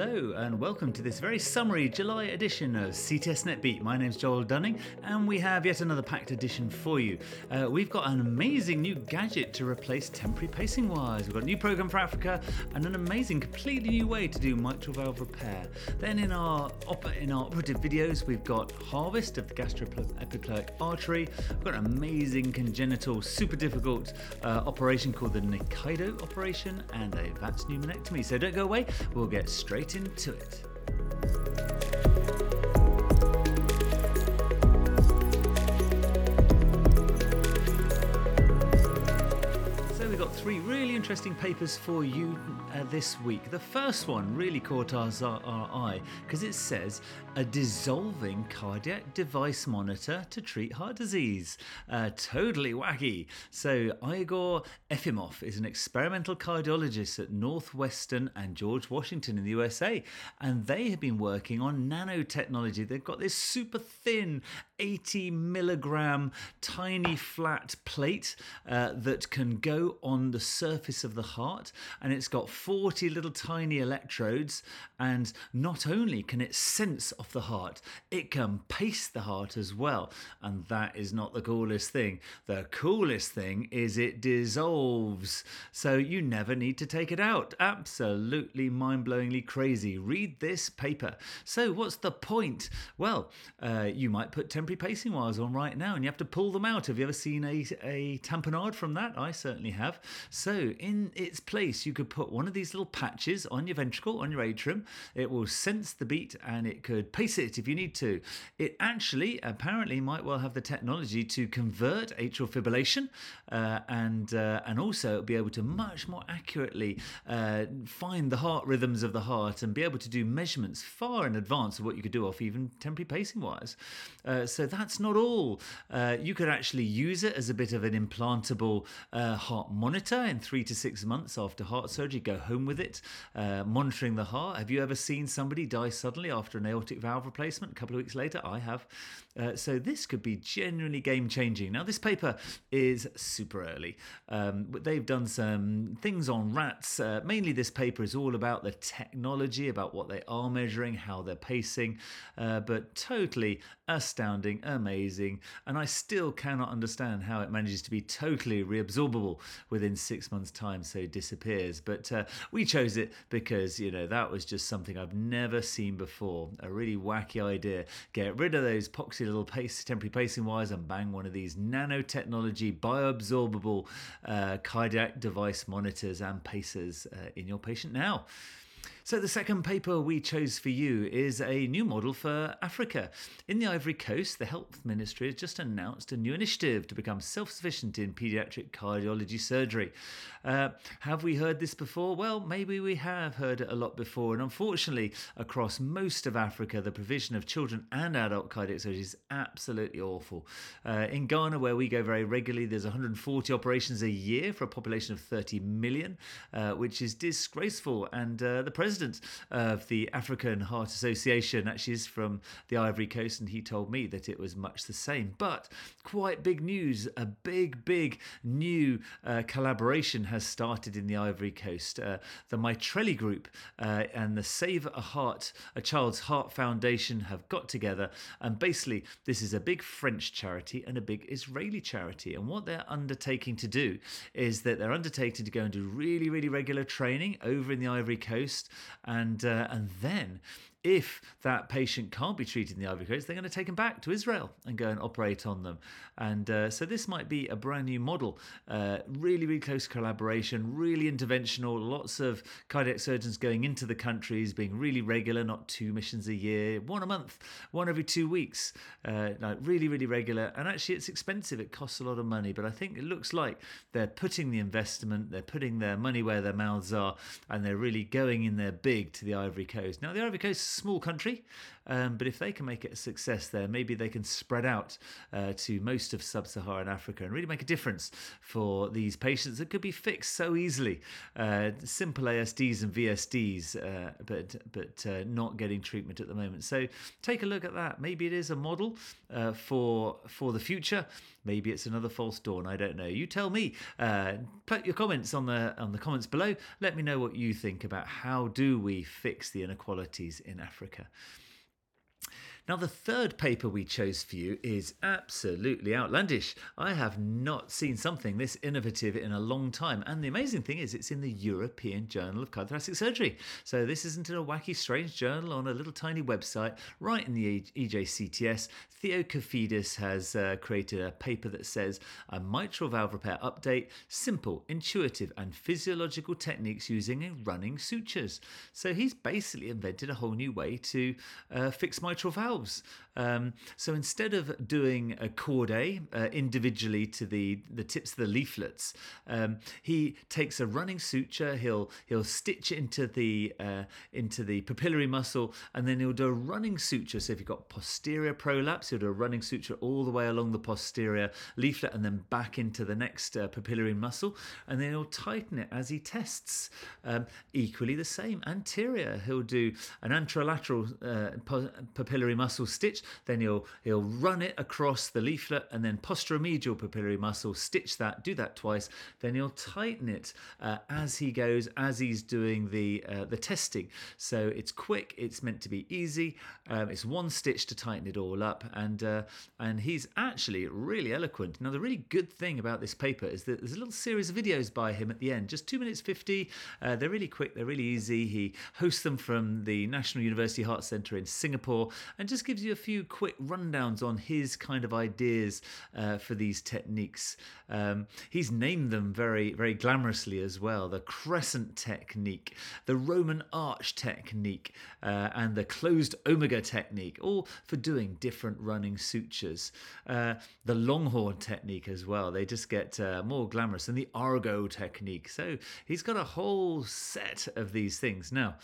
Hello, and welcome to this very summery July edition of CTSNet Beat. My name's Joel Dunning, and we have yet another packed edition for you. Uh, we've got an amazing new gadget to replace temporary pacing wires. We've got a new program for Africa, and an amazing, completely new way to do mitral valve repair. Then in our op- in our operative videos, we've got harvest of the gastroepiploic artery. We've got an amazing congenital, super difficult uh, operation called the Nikaidoh operation, and a VATS pneumonectomy. So don't go away. We'll get straight into it. Interesting papers for you uh, this week. The first one really caught our, our eye because it says a dissolving cardiac device monitor to treat heart disease. Uh, totally wacky. So Igor Efimov is an experimental cardiologist at Northwestern and George Washington in the USA, and they have been working on nanotechnology. They've got this super thin 80 milligram tiny flat plate uh, that can go on the surface of the heart, and it's got 40 little tiny electrodes. And not only can it sense off the heart, it can pace the heart as well. And that is not the coolest thing. The coolest thing is it dissolves, so you never need to take it out. Absolutely mind blowingly crazy. Read this paper. So, what's the point? Well, uh, you might put temporary pacing wires on right now and you have to pull them out. Have you ever seen a, a tamponade from that? I certainly have. So, in its place, you could put one of these little patches on your ventricle, on your atrium. It will sense the beat and it could pace it if you need to. It actually, apparently, might well have the technology to convert atrial fibrillation uh, and uh, and also be able to much more accurately uh, find the heart rhythms of the heart and be able to do measurements far in advance of what you could do off even temporary pacing wires. Uh, so that's not all. Uh, you could actually use it as a bit of an implantable uh, heart monitor in three to six months after heart surgery. Go home with it, monitoring the heart. Have you ever seen somebody die suddenly after an aortic valve replacement? A couple of weeks later, I have. so this could be genuinely game changing. Now, this paper is super early. Um, they've done some things on rats. Uh, mainly, this paper is all about the technology, about what they are measuring, how they're pacing, uh, but totally astounding, amazing. And I still cannot understand how it manages to be totally reabsorbable within six months' time, so disappears. But uh, we chose it because, you know, that was just something I've never seen before. A really wacky idea. Get rid of those poxy little temporary pacing wires and bang one of these nanotechnology bioabsorbable uh, cardiac device monitors and pacers uh, in your patient now. So, the second paper we chose for you is a new model for Africa. In the Ivory Coast, the Health Ministry has just announced a new initiative to become self sufficient in paediatric cardiology surgery. Uh, have we heard this before? Well, maybe we have heard it a lot before. And unfortunately, across most of Africa, the provision of children and adult cardiac surgery is absolutely awful. Uh, in Ghana, where we go very regularly, there's 140 operations a year for a population of 30 million, uh, which is disgraceful. And uh, the president president of the African Heart Association actually is from the Ivory Coast, and he told me that it was much the same. But quite big news a big, big new uh, collaboration has started in the Ivory Coast. Uh, the Mitrelli Group uh, and the Save a Heart, a Child's Heart Foundation have got together, and basically, this is a big French charity and a big Israeli charity. And what they're undertaking to do is that they're undertaking to go and do really, really regular training over in the Ivory Coast and uh, and then if that patient can't be treated in the Ivory Coast, they're going to take them back to Israel and go and operate on them. And uh, so this might be a brand new model. Uh, really, really close collaboration, really interventional, lots of cardiac surgeons going into the countries, being really regular, not two missions a year, one a month, one every two weeks. Uh, like really, really regular. And actually, it's expensive, it costs a lot of money, but I think it looks like they're putting the investment, they're putting their money where their mouths are, and they're really going in there big to the Ivory Coast. Now, the Ivory Coast small country, um, but if they can make it a success there, maybe they can spread out uh, to most of sub Saharan Africa and really make a difference for these patients that could be fixed so easily. Uh, simple ASDs and VSDs, uh, but, but uh, not getting treatment at the moment. So take a look at that. Maybe it is a model uh, for, for the future. Maybe it's another false dawn. I don't know. You tell me. Uh, put your comments on the on the comments below. Let me know what you think about how do we fix the inequalities in Africa. Now, the third paper we chose for you is absolutely outlandish. I have not seen something this innovative in a long time. And the amazing thing is, it's in the European Journal of Cardiothoracic Surgery. So, this isn't in a wacky, strange journal on a little tiny website, right in the EJCTS. Theo Kofidis has uh, created a paper that says a mitral valve repair update, simple, intuitive, and physiological techniques using running sutures. So, he's basically invented a whole new way to uh, fix mitral valves Um, so instead of doing a chordae uh, individually to the, the tips of the leaflets, um, he takes a running suture. He'll he'll stitch into the uh, into the papillary muscle, and then he'll do a running suture. So if you've got posterior prolapse, he'll do a running suture all the way along the posterior leaflet, and then back into the next uh, papillary muscle, and then he'll tighten it as he tests. Um, equally the same anterior, he'll do an anterolateral uh, papillary muscle stitch, then he'll he'll run it across the leaflet and then posteromedial papillary muscle, stitch that, do that twice, then he'll tighten it uh, as he goes, as he's doing the uh, the testing. So it's quick, it's meant to be easy. Um, it's one stitch to tighten it all up, and uh, and he's actually really eloquent. Now the really good thing about this paper is that there's a little series of videos by him at the end, just two minutes fifty. Uh, they're really quick, they're really easy. He hosts them from the National University Heart Centre in Singapore, and just gives you a few quick rundowns on his kind of ideas uh, for these techniques. Um, he's named them very, very glamorously as well the crescent technique, the Roman arch technique, uh, and the closed omega technique, all for doing different running sutures. Uh, the longhorn technique as well, they just get uh, more glamorous, and the Argo technique. So he's got a whole set of these things. Now,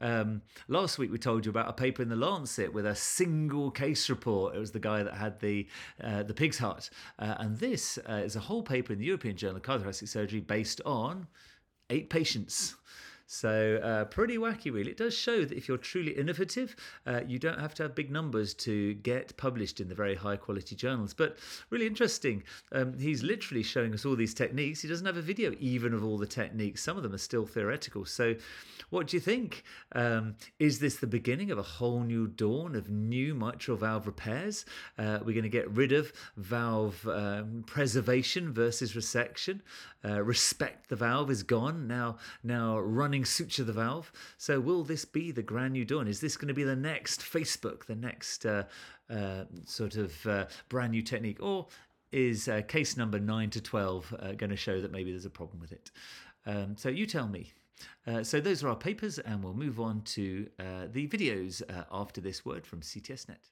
um, last week we told you about a paper in the Lancet with a single case report. It was the guy that had the uh, the pig's heart, uh, and this uh, is a whole paper in the European Journal of Cardiothoracic Surgery based on eight patients. So uh, pretty wacky, really. It does show that if you're truly innovative, uh, you don't have to have big numbers to get published in the very high quality journals. But really interesting. Um, he's literally showing us all these techniques. He doesn't have a video even of all the techniques. Some of them are still theoretical. So, what do you think? Um, is this the beginning of a whole new dawn of new mitral valve repairs? Uh, we're going to get rid of valve um, preservation versus resection. Uh, respect the valve is gone now. Now running suture the valve. So, will this be the grand new dawn? Is this going to be the next Facebook, the next uh, uh, sort of uh, brand new technique? Or is uh, case number 9 to 12 uh, going to show that maybe there's a problem with it? Um, so, you tell me. Uh, so, those are our papers, and we'll move on to the videos after this word from CTSNet.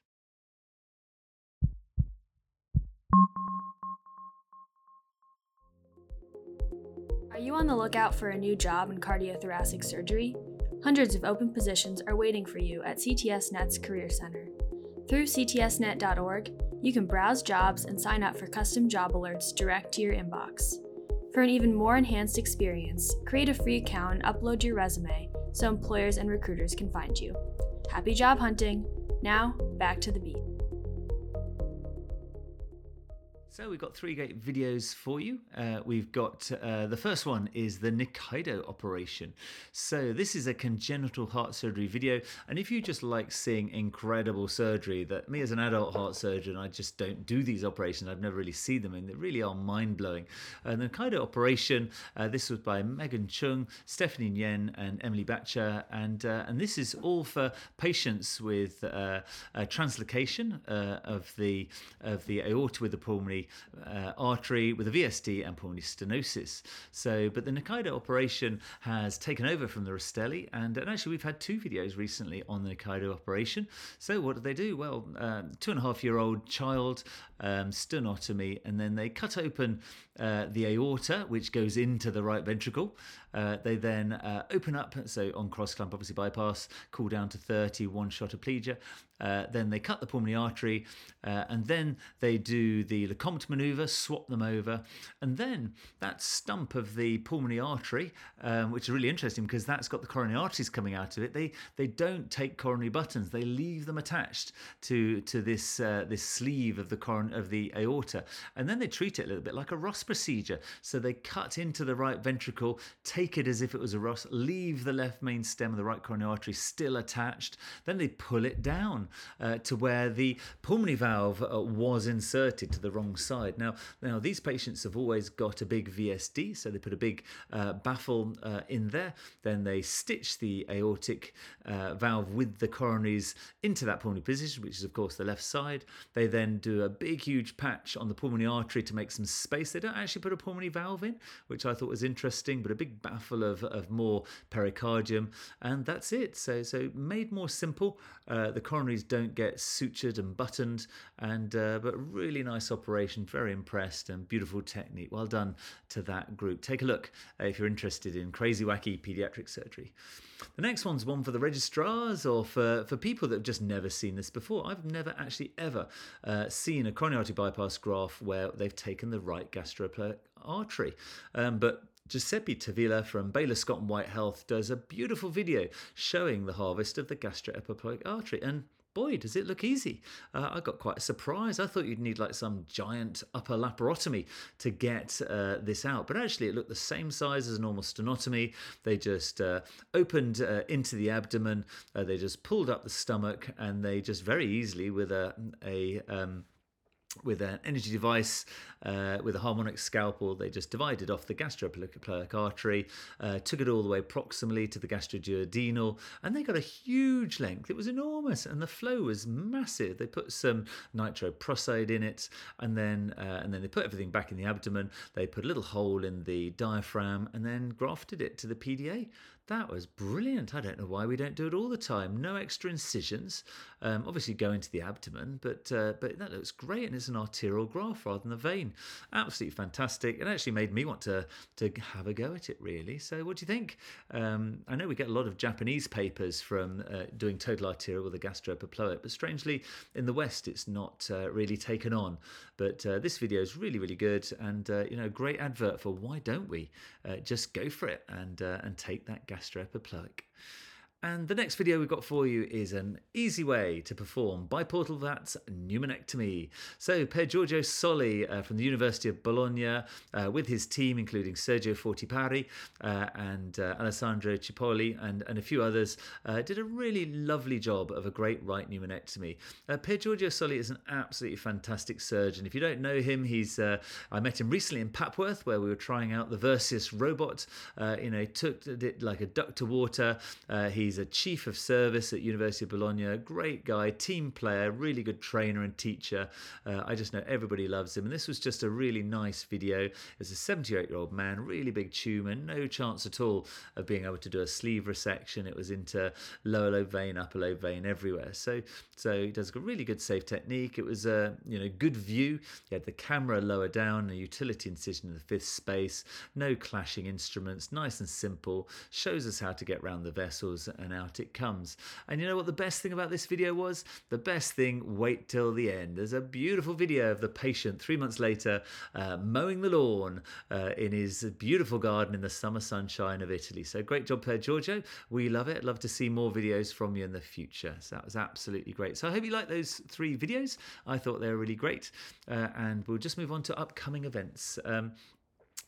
Are you on the lookout for a new job in cardiothoracic surgery? Hundreds of open positions are waiting for you at CTSNet's Career Center. Through ctsnet.org, you can browse jobs and sign up for custom job alerts direct to your inbox. For an even more enhanced experience, create a free account and upload your resume so employers and recruiters can find you. Happy job hunting! Now, back to the beat. So we've got three great videos for you. Uh, we've got uh, the first one is the Nikaidoh operation. So this is a congenital heart surgery video, and if you just like seeing incredible surgery, that me as an adult heart surgeon, I just don't do these operations. I've never really seen them, and they really are mind blowing. Uh, the Nikaidoh operation. Uh, this was by Megan Chung, Stephanie Yen, and Emily Batcher, and uh, and this is all for patients with uh, translocation of the of the aorta with the pulmonary uh, artery with a VSD and pulmonary stenosis. So, but the Nikaidoh operation has taken over from the Rastelli, and, and actually we've had two videos recently on the Nikaidoh operation. So, what did they do? Well, um, two and a half year old child, um, sternotomy, and then they cut open uh, the aorta, which goes into the right ventricle. Uh, they then uh, open up, so on cross clamp, obviously bypass, cool down to 30, one shot aplegia. Uh, then they cut the pulmonary artery, uh, and then they do the Lecomte maneuver, swap them over, and then that stump of the pulmonary artery, um, which is really interesting because that's got the coronary arteries coming out of it. They they don't take coronary buttons; they leave them attached to to this uh, this sleeve of the coron of the aorta, and then they treat it a little bit like a Ross procedure. So they cut into the right ventricle, take it as if it was a Ross, leave the left main stem of the right coronary artery still attached, then they pull it down uh, to where the pulmonary valve uh, was inserted to the wrong side. Now, now these patients have always got a big VSD, so they put a big uh, baffle uh, in there. Then they stitch the aortic uh, valve with the coronaries into that pulmonary position, which is of course the left side. They then do a big, huge patch on the pulmonary artery to make some space. They don't actually put a pulmonary valve in, which I thought was interesting, but a big baffle of, of more pericardium, and that's it. So, so made more simple. Uh, the coronaries don't get sutured and buttoned, and uh, but really nice operation. Very impressed and beautiful technique. Well done to that group. Take a look uh, if you're interested in crazy wacky pediatric surgery. The next one's one for the registrars or for, for people that have just never seen this before. I've never actually ever uh, seen a coronary artery bypass graft where they've taken the right gastroepiploic artery. Um, but Giuseppe Tavila from Baylor Scott and White Health does a beautiful video showing the harvest of the gastroepiploic artery. And boy, does it look easy. Uh, I got quite a surprise. I thought you'd need like some giant upper laparotomy to get uh, this out, but actually it looked the same size as a normal sternotomy. They just uh, opened uh, into the abdomen, uh, they just pulled up the stomach, and they just very easily with a, a um, with an energy device uh, with a harmonic scalpel. They just divided off the gastroepiploic artery, uh, took it all the way proximally to the gastroduodenal, and they got a huge length. It was enormous, and the flow was massive. They put some nitroprusside in it, and then uh, and then they put everything back in the abdomen. They put a little hole in the diaphragm, and then grafted it to the PDA. That was brilliant. I don't know why we don't do it all the time. No extra incisions. Um, obviously, go into the abdomen, but uh, but that looks great, and it's an arterial graft rather than a vein. Absolutely fantastic. It actually made me want to to have a go at it. Really. So, what do you think? Um, I know we get a lot of Japanese papers from uh, doing total arterial with a gastroepiploic, but strangely, in the West, it's not uh, really taken on. But uh, this video is really, really good, and uh, you know, great advert for why don't we uh, just go for it and and take that gas gastroepiploic. And the next video we've got for you is an easy way to perform biportal VATS pneumonectomy. So, Piergiorgio Solli uh, from the University of Bologna, uh, with his team, including Sergio Forti Parri uh, and uh, Alessandro Cipolla and, and a few others, uh, did a really lovely job of a great right pneumonectomy. Uh, Piergiorgio Solli is an absolutely fantastic surgeon. If you don't know him, he's I met him recently in Papworth where we were trying out the Versius robot. you know, took it like a duck to water. he He's a chief of service at University of Bologna, great guy, team player, really good trainer and teacher. Uh, I just know everybody loves him. And this was just a really nice video. It's a 78 year old man, really big tumour, no chance at all of being able to do a sleeve resection. It was into lower lobe vein, upper lobe vein, everywhere. So, so he does a really good safe technique. It was a you know good view. He had the camera lower down, a utility incision in the fifth space, no clashing instruments, nice and simple. Shows us how to get around the vessels and out it comes. And you know what the best thing about this video was? The best thing, wait till the end. There's a beautiful video of the patient three months later uh, mowing the lawn uh, in his beautiful garden in the summer sunshine of Italy. So great job, Piergiorgio. We love it. Love to see more videos from you in the future. So that was absolutely great. So I hope you like those three videos. I thought they were really great. Uh, and we'll just move on to upcoming events. Um,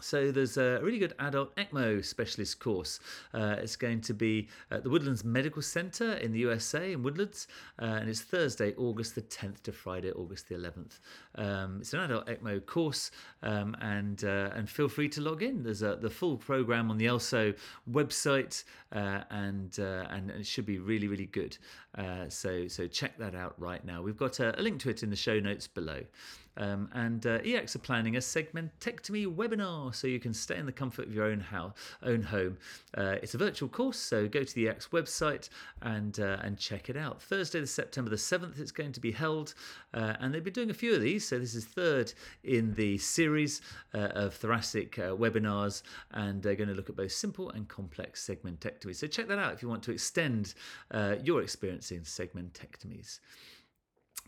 so there's a really good adult ECMO specialist course. Uh, it's going to be at the Woodlands Medical Center in the USA in Woodlands, uh, and it's Thursday, August the 10th to Friday, August the 11th. Um, it's an adult ECMO course, um, and uh, and feel free to log in. There's a, the full program on the ELSO website, uh, and, uh, and it should be really really good. Uh, so so check that out right now. We've got a, a link to it in the show notes below. Um, and uh, EX are planning a segmentectomy webinar so you can stay in the comfort of your own house, own home. Uh, it's a virtual course, so go to the EX website and uh, and check it out. Thursday, the September the seventh, it's going to be held, uh, and they've been doing a few of these. So this is third in the series uh, of thoracic uh, webinars, and they're going to look at both simple and complex segmentectomy. So check that out if you want to extend your experience in segmentectomies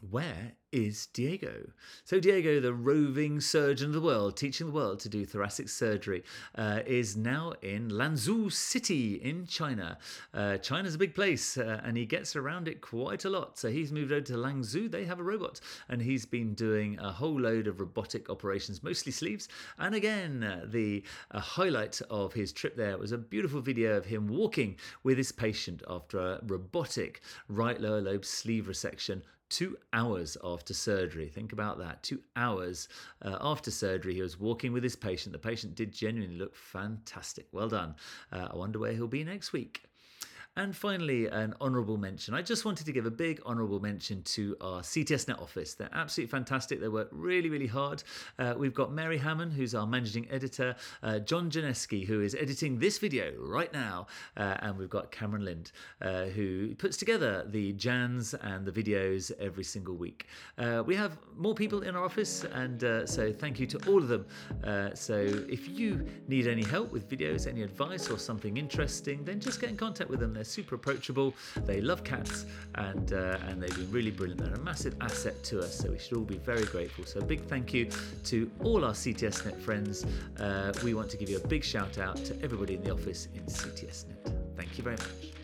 where is Diego? So, Diego, the roving surgeon of the world, teaching the world to do thoracic surgery, uh, is now in Lanzhou City in China. Uh, China's a big place uh, and he gets around it quite a lot. So, he's moved over to Lanzhou. They have a robot and he's been doing a whole load of robotic operations, mostly sleeves. And again, uh, the uh, highlight of his trip there was a beautiful video of him walking with his patient after a robotic right lower lobe sleeve resection two hours after surgery. Think about that. Two hours uh, after surgery, he was walking with his patient. The patient did genuinely look fantastic. Well done. Uh, I wonder where he'll be next week. And finally, an honourable mention. I just wanted to give a big honourable mention to our CTSNet office. They're absolutely fantastic. They work really, really hard. Uh, we've got Mary Hammond, who's our managing editor, uh, John Janeski, who is editing this video right now, uh, and we've got Cameron Lind, uh, who puts together the JANS and the videos every single week. Uh, we have more people in our office, and uh, so thank you to all of them. so if you need any help with videos, any advice, or something interesting, then just get in contact with them. They're super approachable. They love cats, and uh, and they've been really brilliant. They're a massive asset to us, so we should all be very grateful. So a big thank you to all our CTSNet friends. Uh, we want to give you a big shout out to everybody in the office in CTSNet. Thank you very much.